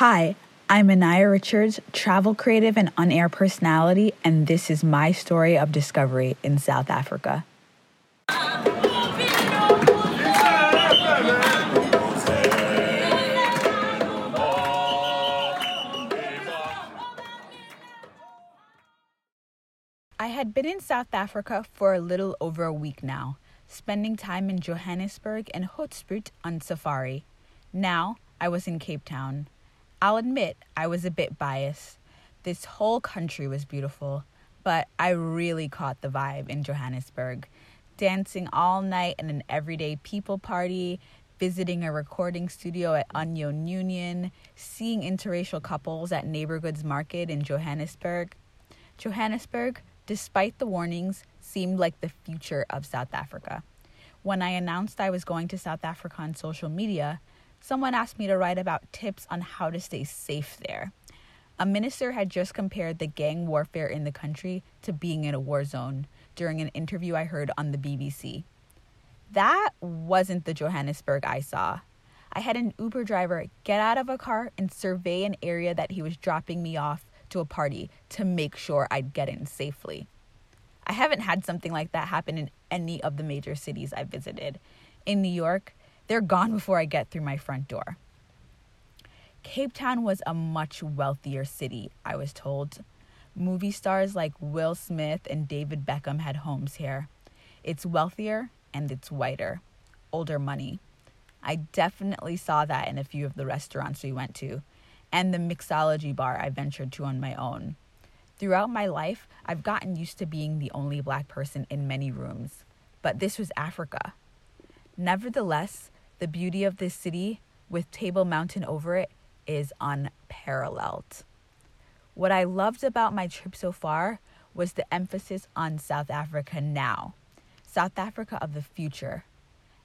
Hi, I'm Nneya Richards, travel creative and on air personality, and this is my story of discovery in South Africa. I had been in South Africa for a little over a week now, spending time in Johannesburg and Hoedspruit on safari. Now I was in Cape Town. I'll admit I was a bit biased. This whole country was beautiful, but I really caught the vibe in Johannesburg. Dancing all night in an everyday people party, visiting a recording studio at Onion Union, seeing interracial couples at Neighbourgoods Market in Johannesburg. Johannesburg, despite the warnings, seemed like the future of South Africa. When I announced I was going to South Africa on social media, someone asked me to write about tips on how to stay safe there. A minister had just compared the gang warfare in the country to being in a war zone during an interview I heard on the BBC. That wasn't the Johannesburg I saw. I had an Uber driver get out of a car and survey an area that he was dropping me off to a party to make sure I'd get in safely. I haven't had something like that happen in any of the major cities I've visited. In New York, they're gone before I get through my front door. Cape Town was a much wealthier city, I was told. Movie stars like Will Smith and David Beckham had homes here. It's wealthier and it's whiter, older money. I definitely saw that in a few of the restaurants we went to, and the mixology bar I ventured to on my own. Throughout my life, I've gotten used to being the only black person in many rooms, but this was Africa. Nevertheless, the beauty of this city, with Table Mountain over it, is unparalleled. What I loved about my trip so far was the emphasis on South Africa now, South Africa of the future.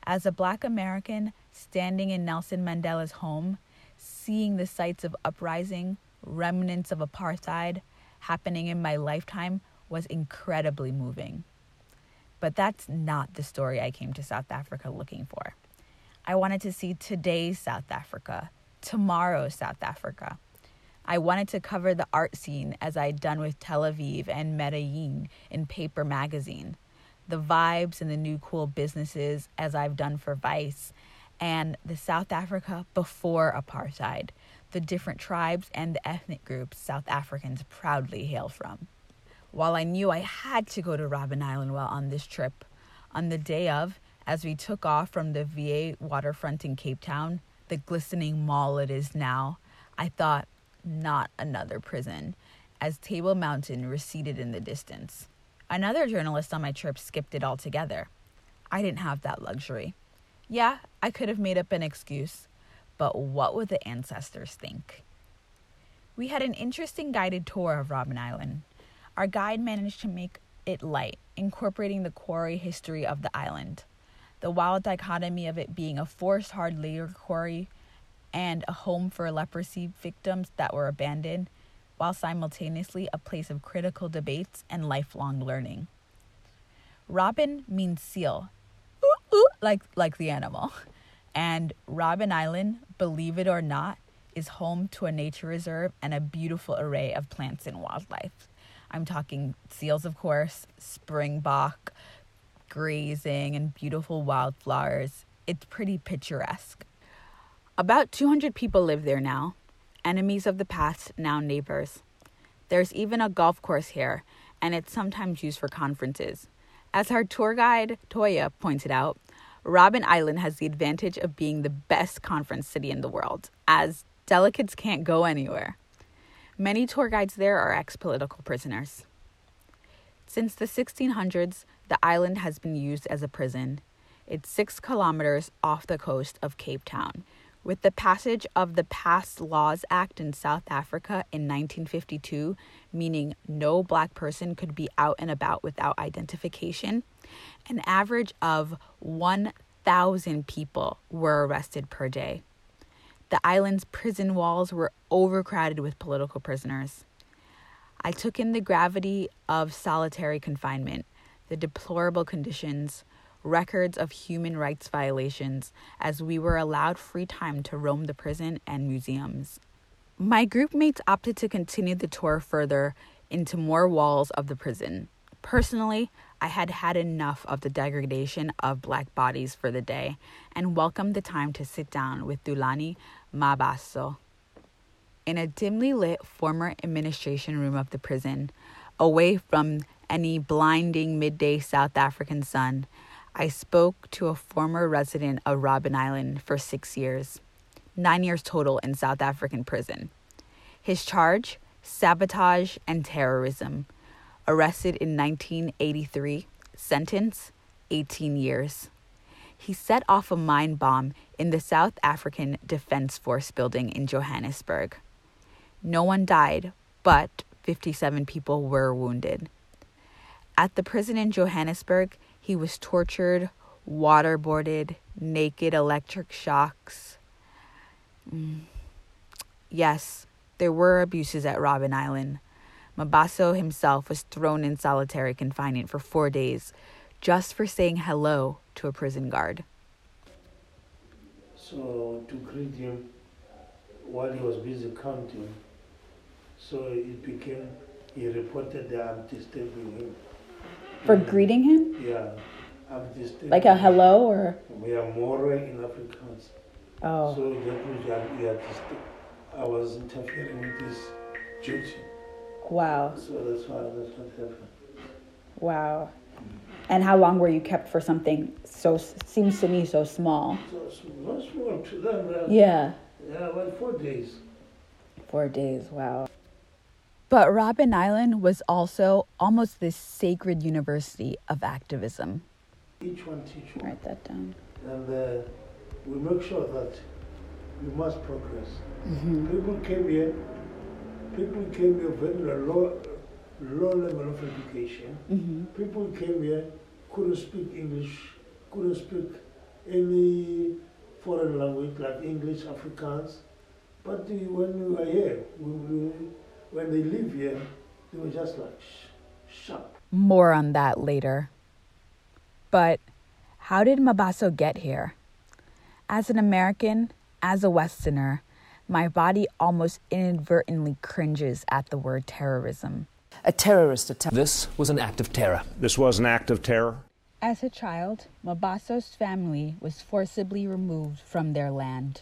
As a black American standing in Nelson Mandela's home, seeing the sights of uprising, remnants of apartheid happening in my lifetime was incredibly moving. But that's not the story I came to South Africa looking for. I wanted to see today's South Africa, tomorrow's South Africa. I wanted to cover the art scene as I'd done with Tel Aviv and Medellin in Paper Magazine, the vibes and the new cool businesses as I've done for Vice, and the South Africa before apartheid, the different tribes and the ethnic groups South Africans proudly hail from. While I knew I had to go to Robben Island while on this trip, on the day of, as we took off from the V&A waterfront in Cape Town, the glistening mall it is now, I thought, not another prison, as Table Mountain receded in the distance. Another journalist on my trip skipped it altogether. I didn't have that luxury. Yeah, I could have made up an excuse, but what would the ancestors think? We had an interesting guided tour of Robben Island. Our guide managed to make it light, incorporating the quarry history of the island the wild dichotomy of it being a forced hard labor quarry and a home for leprosy victims that were abandoned, while simultaneously a place of critical debates and lifelong learning. Robben means seal, ooh, ooh, like, like the animal. And Robben Island, believe it or not, is home to a nature reserve and a beautiful array of plants and wildlife. I'm talking seals, of course, springbok, grazing and beautiful wildflowers. It's pretty picturesque. About 200 people live there now, enemies of the past, now neighbors. There's even a golf course here, and it's sometimes used for conferences. As our tour guide, Toya, pointed out, Robben Island has the advantage of being the best conference city in the world, as delegates can't go anywhere. Many tour guides there are ex political prisoners. Since the 1600s, the island has been used as a prison. It's six kilometers off the coast of Cape Town. With the passage of the Pass Laws Act in South Africa in 1952, meaning no black person could be out and about without identification, an average of 1,000 people were arrested per day. The island's prison walls were overcrowded with political prisoners. I took in the gravity of solitary confinement, the deplorable conditions, records of human rights violations, as we were allowed free time to roam the prison and museums. My group mates opted to continue the tour further into more walls of the prison. Personally, I had had enough of the degradation of black bodies for the day and welcomed the time to sit down with Thulani Mabaso. In a dimly lit former administration room of the prison, away from any blinding midday South African sun, I spoke to a former resident of Robben Island for six years, nine years total in South African prison. His charge sabotage and terrorism. Arrested in 1983, sentence 18 years. He set off a mine bomb in the South African Defense Force building in Johannesburg. No one died, but 57 people were wounded. At the prison in Johannesburg, he was tortured, waterboarded, naked electric shocks. Mm. Yes, there were abuses at Robben Island. Mabaso himself was thrown in solitary confinement for four days just for saying hello to a prison guard. So, to greet him while he was busy counting, so it became, he reported that I'm disturbing him. For greeting him? Yeah, I'm disturbing Like a hello or? We are more in Afrikaans. Oh. So that means that we are I was interfering with his duty. Wow. So that's why that's what happened. Wow. And how long were you kept for something so seems to me so small? So small to them. uh, Yeah. Yeah, about four days. Four days, wow. But Robben Island was also almost this sacred university of activism. Each one teach one. Write that down. And uh, we make sure that we must progress. Mm-hmm. People came here, people came here with a low, low level of education. Mm-hmm. People came here, couldn't speak English, couldn't speak any foreign language like English, Afrikaans. But the, when we were here, we, we, when they live here, they were just like sh- sharp. More on that later. But how did Mabaso get here? As an American, as a Westerner, my body almost inadvertently cringes at the word terrorism. a terrorist attack. This was an act of terror. This was an act of terror. As a child, Mabaso's family was forcibly removed from their land.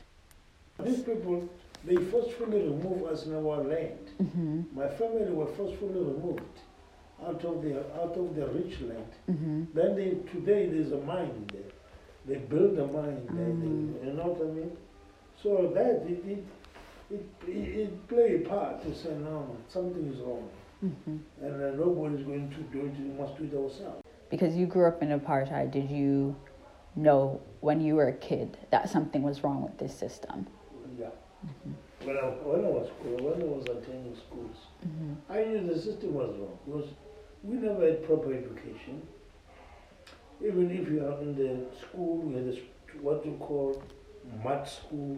These people, they forcefully removed us in our land. Mm-hmm. My family were forcefully removed out of the out of the rich land. Mm-hmm. Then they, today there's a mine there. They build a mine there. They, mm-hmm. you know what I mean? So that it it it, it, it play a part to say no, something is wrong, and uh, nobody's going to do it. We must do it ourselves. Because you grew up in apartheid, did you know when you were a kid that something was wrong with this system? Yeah. When, I, when I was school, when I was attending schools, I knew the system was wrong because we never had proper education. Even if you are in the school, we had a, what you call mud school,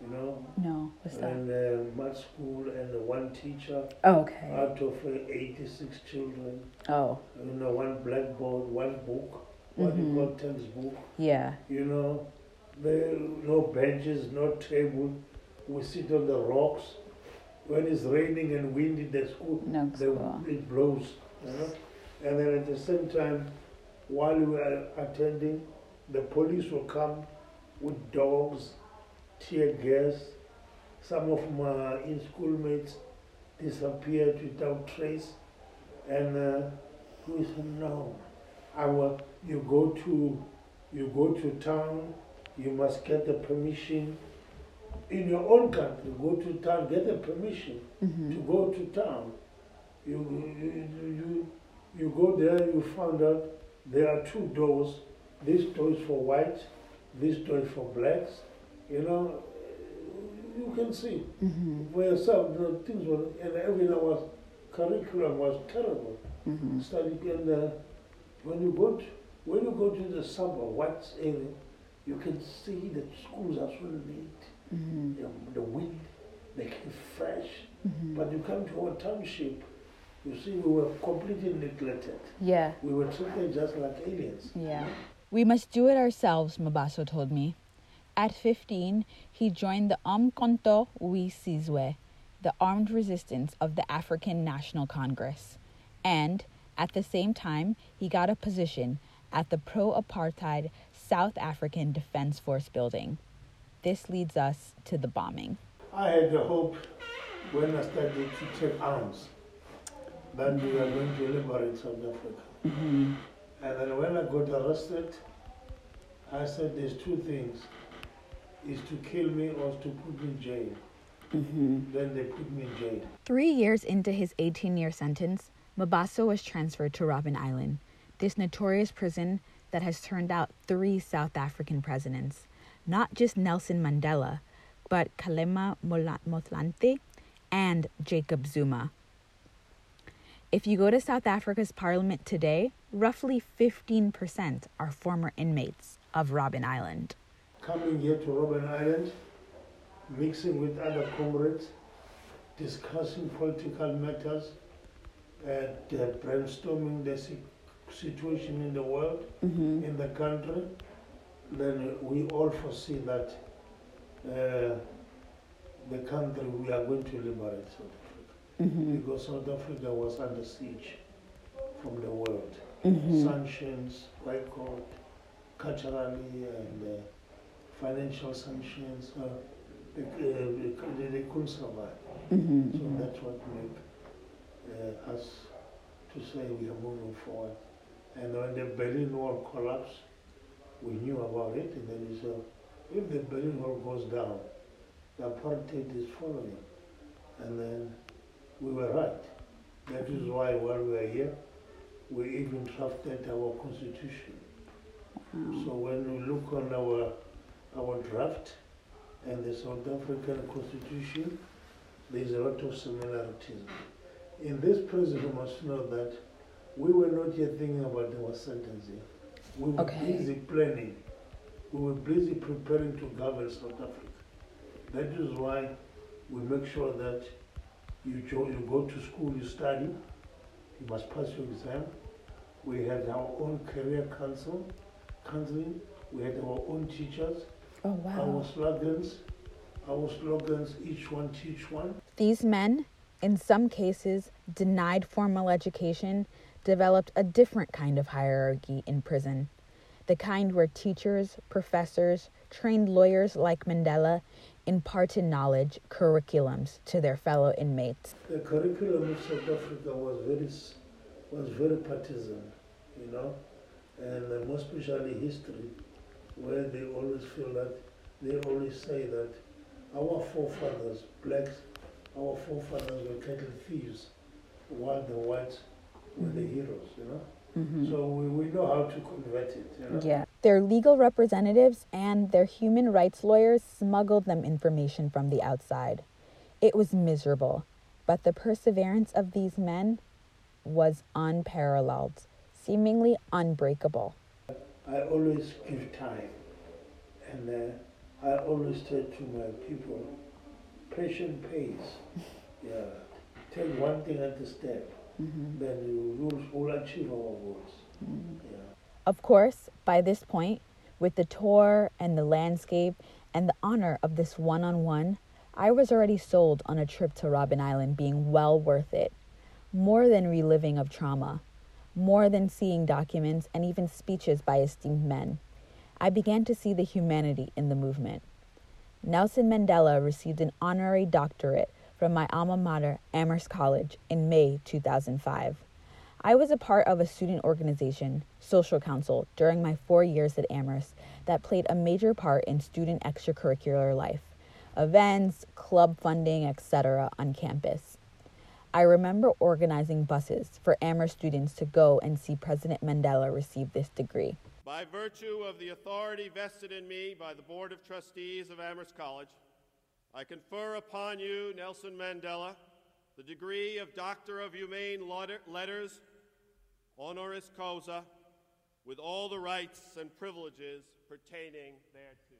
you know, No, what's that? and uh, mud school and uh, one teacher Oh, okay. out of uh, 86 children, Oh, you know, one blackboard, one book, what you call textbook. yeah. You know, there no benches, no table. We sit on the rocks. When it's raining and windy, the school, No the, school. it blows. You know, and then at the same time, while we are attending, the police will come with dogs, tear gas. Some of my in schoolmates disappeared without trace, and uh, we said no. Our, you go to you go to town, you must get the permission. In your own country, go to town, get the permission mm-hmm. to go to town. You, you, you, you go there, you find out there are two doors. This door is for whites, this door is for blacks. You know, you can see mm-hmm. for yourself the things were, and everything was, curriculum was terrible. Mm-hmm. Study, and uh, when you go to, when you go to the suburb, white area, eh, you can see that schools are so neat. You know, the wind, they can fresh. Mm-hmm. But you come to our township, you see we were completely neglected. Yeah, We were treated just like aliens. yeah. We must do it ourselves, Mabaso told me. At 15, he joined the Umkhonto we Sizwe, the armed resistance of the African National Congress. And at the same time, he got a position at the pro apartheid South African Defense Force building. This leads us to the bombing. I had the hope when I started to take arms that we were going to liberate South Africa. Mm-hmm. And then when I got arrested, I said there's two things. Is to kill me or to put me in jail. Mm-hmm. Then they put me in jail. Three years into his 18 year sentence, Mabaso was transferred to Robben Island, this notorious prison that has turned out three South African presidents, not just Nelson Mandela, but Kgalema Motlanthe and Jacob Zuma. If you go to South Africa's parliament today, roughly 15% are former inmates of Robben Island. Coming here to Robben Island, mixing with other comrades, discussing political matters, and uh, brainstorming the situation in the world, mm-hmm. in the country, then we all foresee that uh, the country we are going to liberate South Africa. Mm-hmm. Because South Africa was under siege from the world. Mm-hmm. Sanctions, boycott, culturally and uh, financial sanctions, uh, they, they, they, couldn't survive. Mm-hmm. So that's what made uh, us to say we are moving forward. And when the Berlin Wall collapsed, we knew about it, and then we said, if the Berlin Wall goes down, the apartheid is following. And then we were right. That is why while we are here, we even drafted our constitution. So when we look on our our draft and the South African constitution, there's a lot of similarities. In this prison, you must know that we were not yet thinking about our sentencing. We were okay. busy planning. We were busy preparing to govern South Africa. That is why we make sure that you, you go to school, you study, you must pass your exam. We had our own career council, counseling. We had our own teachers. Oh, wow. Our slogans, our slogans, each one teach one. These men, in some cases, denied formal education, developed a different kind of hierarchy in prison. The kind where teachers, professors, trained lawyers like Mandela imparted knowledge, curriculums to their fellow inmates. The curriculum of South Africa was very, was very partisan, you know, and uh, more especially history, where they always feel that, they always say that our forefathers, blacks, our forefathers were cattle thieves, while the whites were the heroes, you know. Mm-hmm. So we, we know how to convert it. You know? Yeah. Their legal representatives and their human rights lawyers smuggled them information from the outside. It was miserable, but the perseverance of these men was unparalleled, seemingly unbreakable. I always give time, and uh, I always say to my people, patient pays. Yeah, take one thing at a step. Then you will, will achieve our goals. Mm-hmm. Yeah. Of course, by this point, with the tour and the landscape and the honor of this one on one, I was already sold on a trip to Robben Island being well worth it. More than reliving of trauma, more than seeing documents and even speeches by esteemed men. I began to see the humanity in the movement. Nelson Mandela received an honorary doctorate from my alma mater, Amherst College, in May 2005. I was a part of a student organization, Social Council, during my four years at Amherst that played a major part in student extracurricular life, events, club funding, etc. on campus. I remember organizing buses for Amherst students to go and see President Mandela receive this degree. By virtue of the authority vested in me by the Board of Trustees of Amherst College, I confer upon you, Nelson Mandela, the degree of Doctor of Humane Letters, honoris causa, with all the rights and privileges pertaining thereto.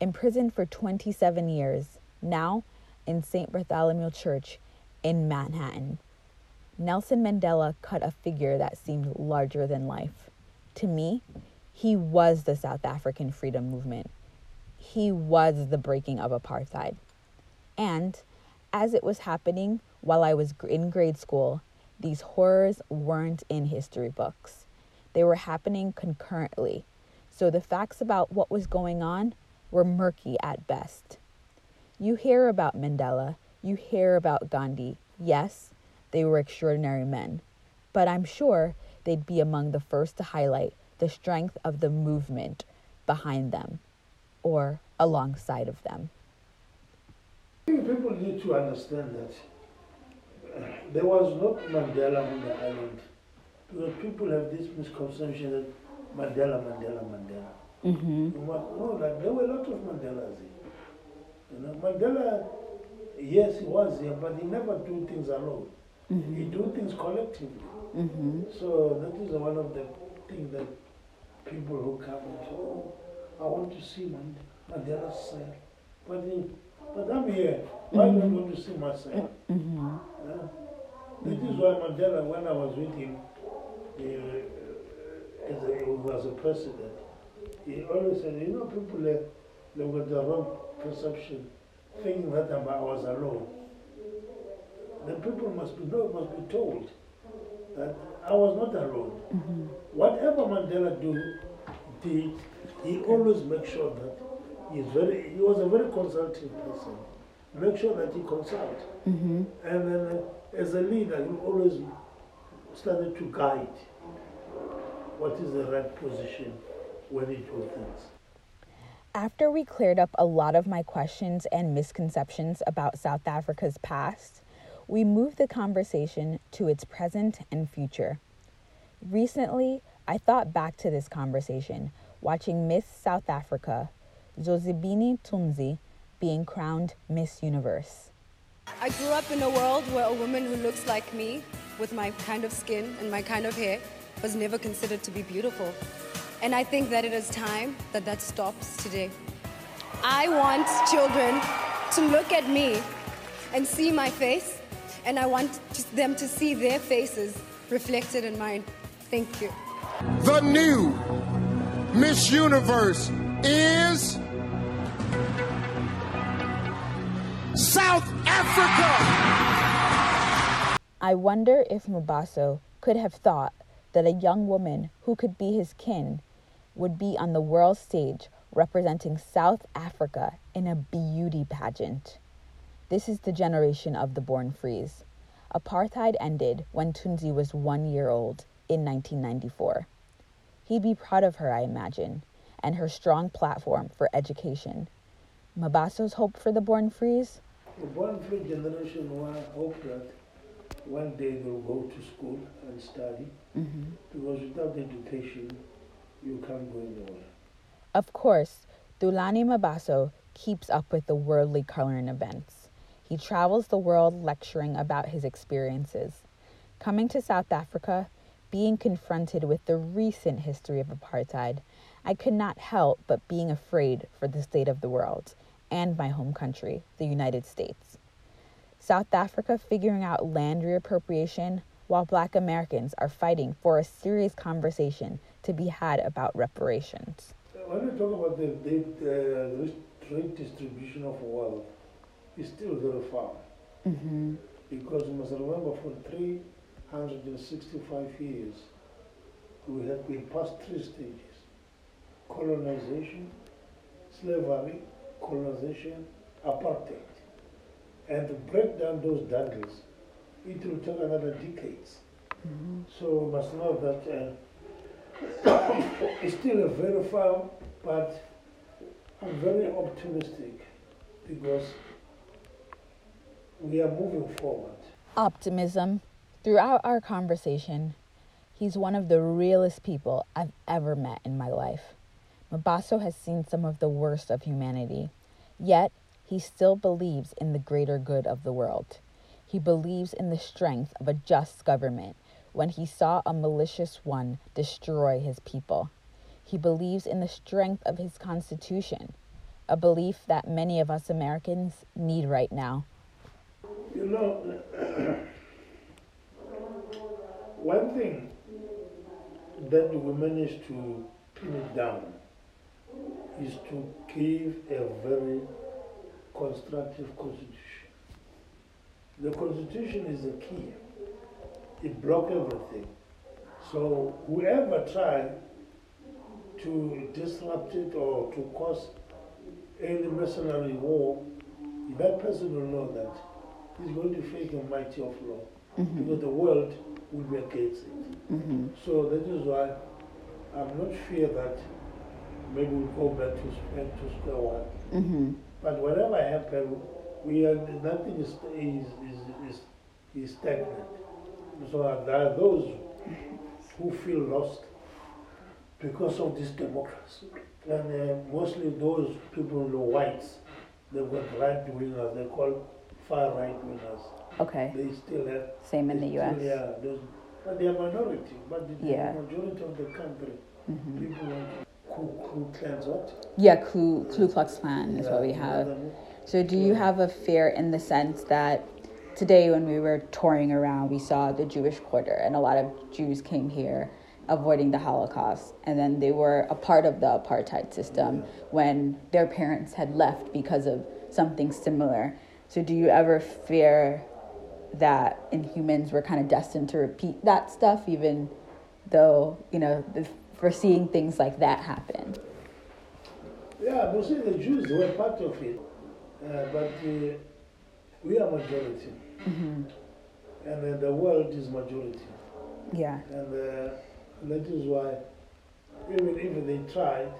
Imprisoned for 27 years, now in St. Bartholomew Church in Manhattan. Nelson Mandela cut a figure that seemed larger than life. To me, he was the South African freedom movement. He was the breaking of apartheid. And as it was happening while I was in grade school, these horrors weren't in history books. They were happening concurrently. So the facts about what was going on were murky at best. You hear about Mandela, you hear about Gandhi. Yes, they were extraordinary men. But I'm sure they'd be among the first to highlight the strength of the movement behind them or alongside of them. I think people need to understand that uh, there was not Mandela on the island because people have this misconception that Mandela, Mandela, Mandela. Mm-hmm. No, like there were a lot of Mandelas here. You know, Mandela, yes, he was here, but he never do things alone. Mm-hmm. He do things collectively. Mm-hmm. So that is one of the things that people who come and say, oh, I want to see Mandela's cell. But, he, but I'm here. Why mm-hmm. don't want to see myself? Mm-hmm. Yeah? This is why Mandela, when I was with him, uh, as a, he was a president, he always said, you know, people have, they got the wrong perception, thinking that I was alone. The people must be, know, must be told that I was not alone. Mm -hmm. Whatever Mandela do, did, he always make sure that he's very, he was a very consultative person. Make sure that he consult. Mm -hmm. And then uh, as a leader, he always started to guide what is the right position when he do things. After we cleared up a lot of my questions and misconceptions about South Africa's past, we move the conversation to its present and future. Recently, I thought back to this conversation watching Miss South Africa, Zozibini Tunzi, being crowned Miss Universe. I grew up in a world where a woman who looks like me, with my kind of skin and my kind of hair, was never considered to be beautiful. And I think that it is time that that stops today. I want children to look at me and see my face and I want them to see their faces reflected in mine. Thank you. The new Miss Universe is South Africa. I wonder if Mabaso could have thought that a young woman who could be his kin would be on the world stage representing South Africa in a beauty pageant. This is the generation of the born frees. Apartheid ended when Tunzi was one year old in 1994. He'd be proud of her, I imagine, and her strong platform for education. Mabaso's hope for the born frees? The born free generation hope that one day they'll go to school and study, mm-hmm. because without education, you can't go anywhere. Of course, Thulani Mabaso keeps up with the worldly current events. He travels the world lecturing about his experiences. Coming to South Africa, being confronted with the recent history of apartheid, I could not help but being afraid for the state of the world and my home country, the United States. South Africa figuring out land reappropriation while black Americans are fighting for a serious conversation to be had about reparations. When we talk about the, the, uh, the redistribution of wealth, is still very far. Mm-hmm. Because you must remember for 365 years, we have been past three stages colonization, slavery, colonization, apartheid. And to break down those dangles, it will take another decades. Mm-hmm. So we must know that uh, it's still a very far, but I'm very optimistic because we are moving forward. Optimism. Throughout our conversation, he's one of the realest people I've ever met in my life. Mabaso has seen some of the worst of humanity, yet he still believes in the greater good of the world. He believes in the strength of a just government when he saw a malicious one destroy his people. He believes in the strength of his Constitution, a belief that many of us Americans need right now. You know, one thing that we managed to pin it down is to give a very constructive constitution. The constitution is the key. It broke everything. So whoever tried to disrupt it or to cause any mercenary war, that person will know that he's going to face the mighty of law mm-hmm. because the world will be against it. Mm-hmm. So that is why I'm not sure that maybe we'll go back to, back to square one. Mm-hmm. But whatever happens, we are, nothing is, is, is, is, is stagnant. So there are those who feel lost because of this democracy. And uh, mostly those people, the whites, they've got right wingers, they call far right wingers. Okay. They still have. Same in the still- US. Yeah, those, but they are minority. But the Yeah. majority of the country, mm-hmm. people want Ku, Ku Klans, what? Yeah, Ku, Ku Klux Klan is what we Yeah, have. So, do you have a fear in the sense that today, when we were touring around, we saw the Jewish quarter, and a lot of Jews came here avoiding the Holocaust, and then they were a part of the apartheid system when their parents had left because of something similar. So, do you ever fear that Inhumans were kind of destined to repeat that stuff, even though, you know, for seeing things like that happen? Yeah, but see, the Jews were part of it. Uh, but uh, we are majority. Mm-hmm. And uh, the world is majority. Yeah. And uh, that is why, even if they tried,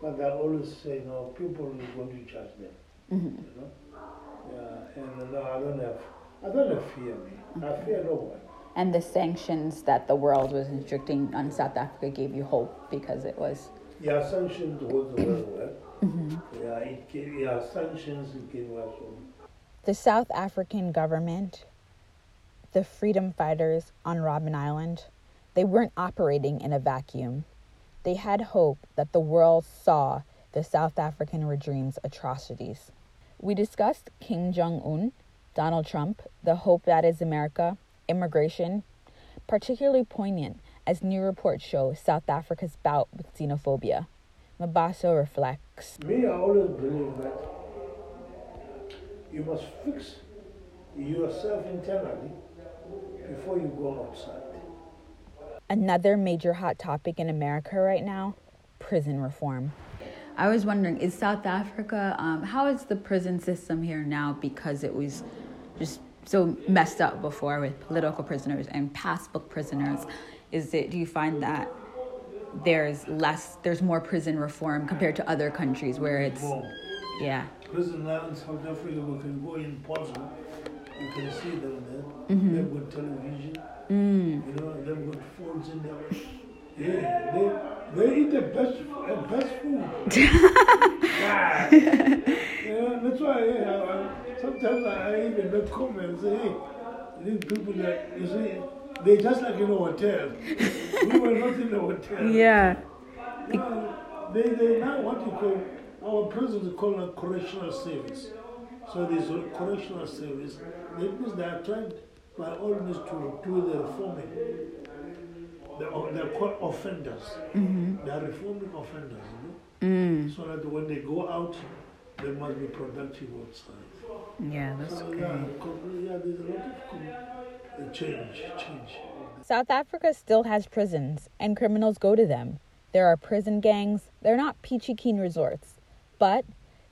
but they always say, no, people is going to judge them. Mm-hmm. You know? Yeah, and uh, no, I don't have, I don't have fear, me. I fear no one. And the sanctions that the world was inflicting on South Africa gave you hope because it was. Yeah, sanctions work very well. Yeah, it gave, yeah, sanctions it gave us hope. The South African government, the freedom fighters on Robben Island, they weren't operating in a vacuum. They had hope that the world saw the South African regime's atrocities. We discussed Kim Jong un, Donald Trump, the hope that is America, immigration, particularly poignant as new reports show South Africa's bout with xenophobia. Mabaso reflects. Me, I always believe that you must fix yourself internally before you go outside. Another major hot topic in America right now prison reform. I was wondering, is South Africa, um, how is the prison system here now because it was just so messed up before with political prisoners and passbook prisoners? Is it, do you find that there's less, there's more prison reform compared to other countries where it's, yeah, Prison now in South Africa, we can go in Pollsmoor, you can see them there. They've got television, mm. you know, they've got phones in there. Yeah, they, they eat the best, uh, best food. yeah. yeah, that's why yeah, I, sometimes I, even make comments, say, hey, these people that, you see, they just like in a hotel. we were not in a hotel. yeah, they, they now what you call, our prison? prisons call a correctional service. So there's a correctional service. That means they are trying by all means to do the reforming. They are, they are called offenders. They are reforming offenders, you know? So that when they go out, they must be productive outside. yeah, that's So yeah, yeah, there's a lot of uh, change, change. South Africa still has prisons, and criminals go to them. There are prison gangs. They're not peachy keen resorts. But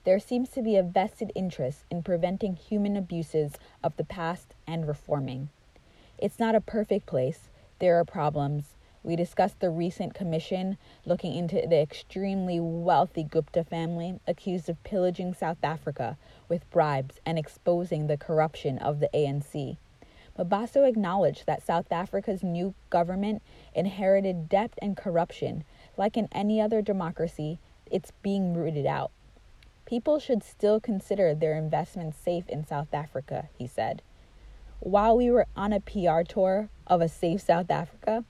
there seems to be a vested interest in preventing human abuses of the past and reforming. It's not a perfect place. There are problems. We discussed the recent commission looking into the extremely wealthy Gupta family accused of pillaging South Africa with bribes and exposing the corruption of the ANC. Mabaso acknowledged that South Africa's new government inherited debt and corruption. Like in any other democracy, it's being rooted out. People should still consider their investments safe in South Africa, he said. While we were on a PR tour of a safe South Africa,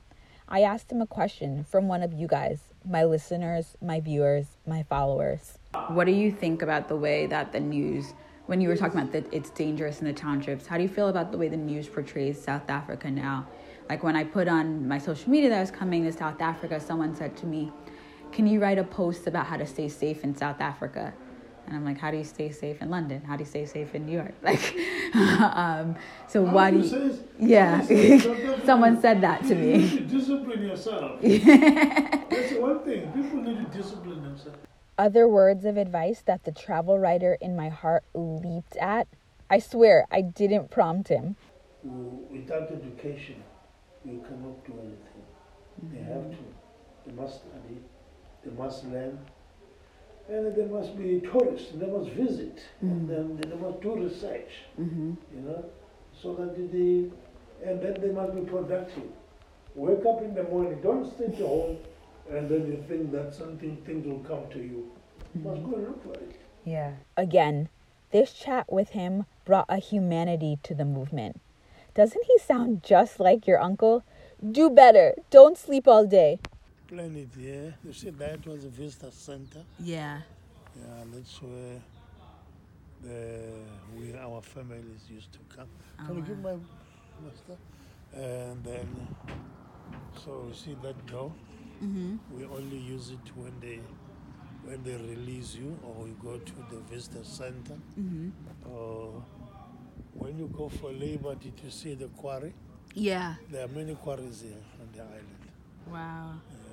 I asked him a question from one of you guys, my listeners, my viewers, my followers. What do you think about the way that the news, when you were talking about that it's dangerous in the townships, how do you feel about the way the news portrays South Africa now? Like when I put on my social media that I was coming to South Africa, someone said to me, Can you write a post about how to stay safe in South Africa? And I'm like, How do you stay safe in London? How do you stay safe in New York? Like, um, so How why do you you. say- Yeah, say someone said that to You me. need to discipline yourself. That's the one thing. People need to discipline themselves. Other words of advice that the travel writer in my heart leaped at. I swear I didn't prompt him. Without education, you cannot do anything. They have to. They must study. They must learn. And they must be tourists. They must visit. And mm. then they must do research. Mm-hmm. You know, so that they, and then they must be productive. Wake up in the morning. Don't stay at home, and then you think that something things will come to you. You must mm-hmm. go and look for it. Yeah. Again, this chat with him brought a humanity to the movement. Doesn't he sound just like your uncle? Do better. Don't sleep all day. Planet, yeah. You see, that was a visitor center. Yeah. Yeah, that's where the we our families used to come. Can you give oh, my my stuff? And then, so you see that door. Mm-hmm. We only use it when they when they release you, or you go to the visitor center, mm-hmm. or when you go for labor. Did you see the quarry? Yeah. There are many quarries here on the island. Wow. So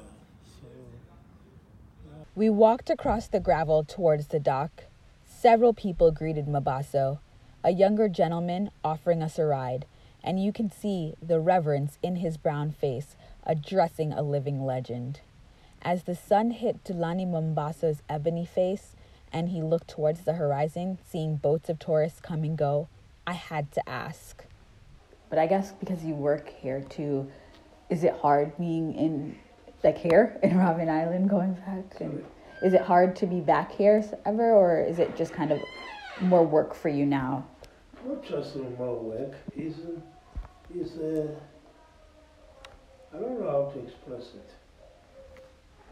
We walked across the gravel towards the dock. Several people greeted Mabaso, a younger gentleman offering us a ride, and you can see the reverence in his brown face, addressing a living legend. As the sun hit Thulani Mabaso's ebony face and he looked towards the horizon, seeing boats of tourists come and go, I had to ask. But I guess because you work here too, is it hard being in, like here in Robben Island, going back? And is it hard to be back here ever, or is it just kind of more work for you now? not just more work. Is is uh, I don't know how to express it.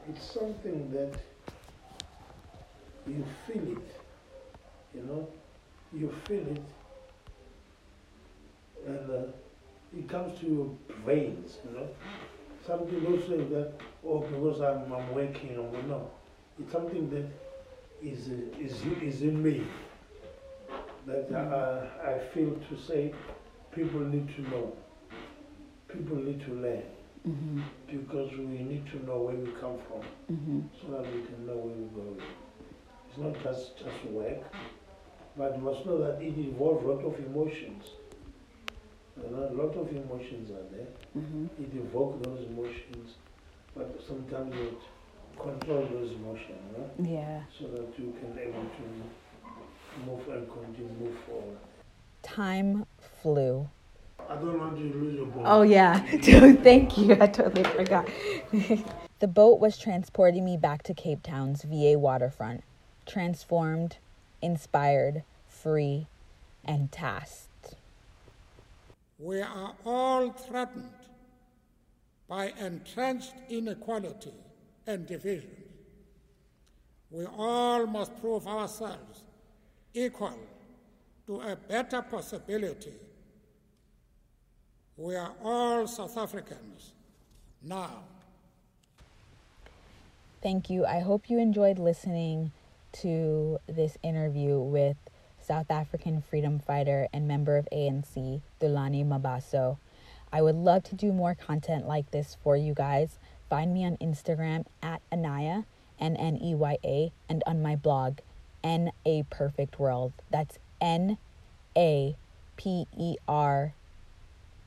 It's something that you feel it. You know, you feel it, and uh, it comes to your veins. You know, some people say that oh because I'm I'm working. or no, it's something that is is is in me that uh, I feel to say people need to know. People need to learn Mm-hmm. because we need to know where we come from Mm-hmm. so that we can know where we're going. It's not just, just work, but you must know that it involves a lot of emotions. A lot of emotions are there. Mm-hmm. It evokes those emotions, but sometimes you have control those emotions, know, Yeah. so that you can able to move and continue move forward. Time flew. I don't want you to lose your ball. Oh yeah, Dude, thank you. I totally forgot. the boat was transporting me back to Cape Town's V&A waterfront, transformed, inspired, free, and tasked. We are all threatened by entrenched inequality and division. We all must prove ourselves equal to a better possibility. We are all South Africans now. Thank you. I hope you enjoyed listening to this interview with South African freedom fighter and member of ANC, Thulani Mabaso. I would love to do more content like this for you guys. Find me on Instagram at Nneya, N N E Y A, and on my blog, N A Perfect World. That's N A P E R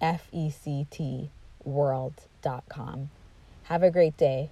F E C T world.com. Have a great day.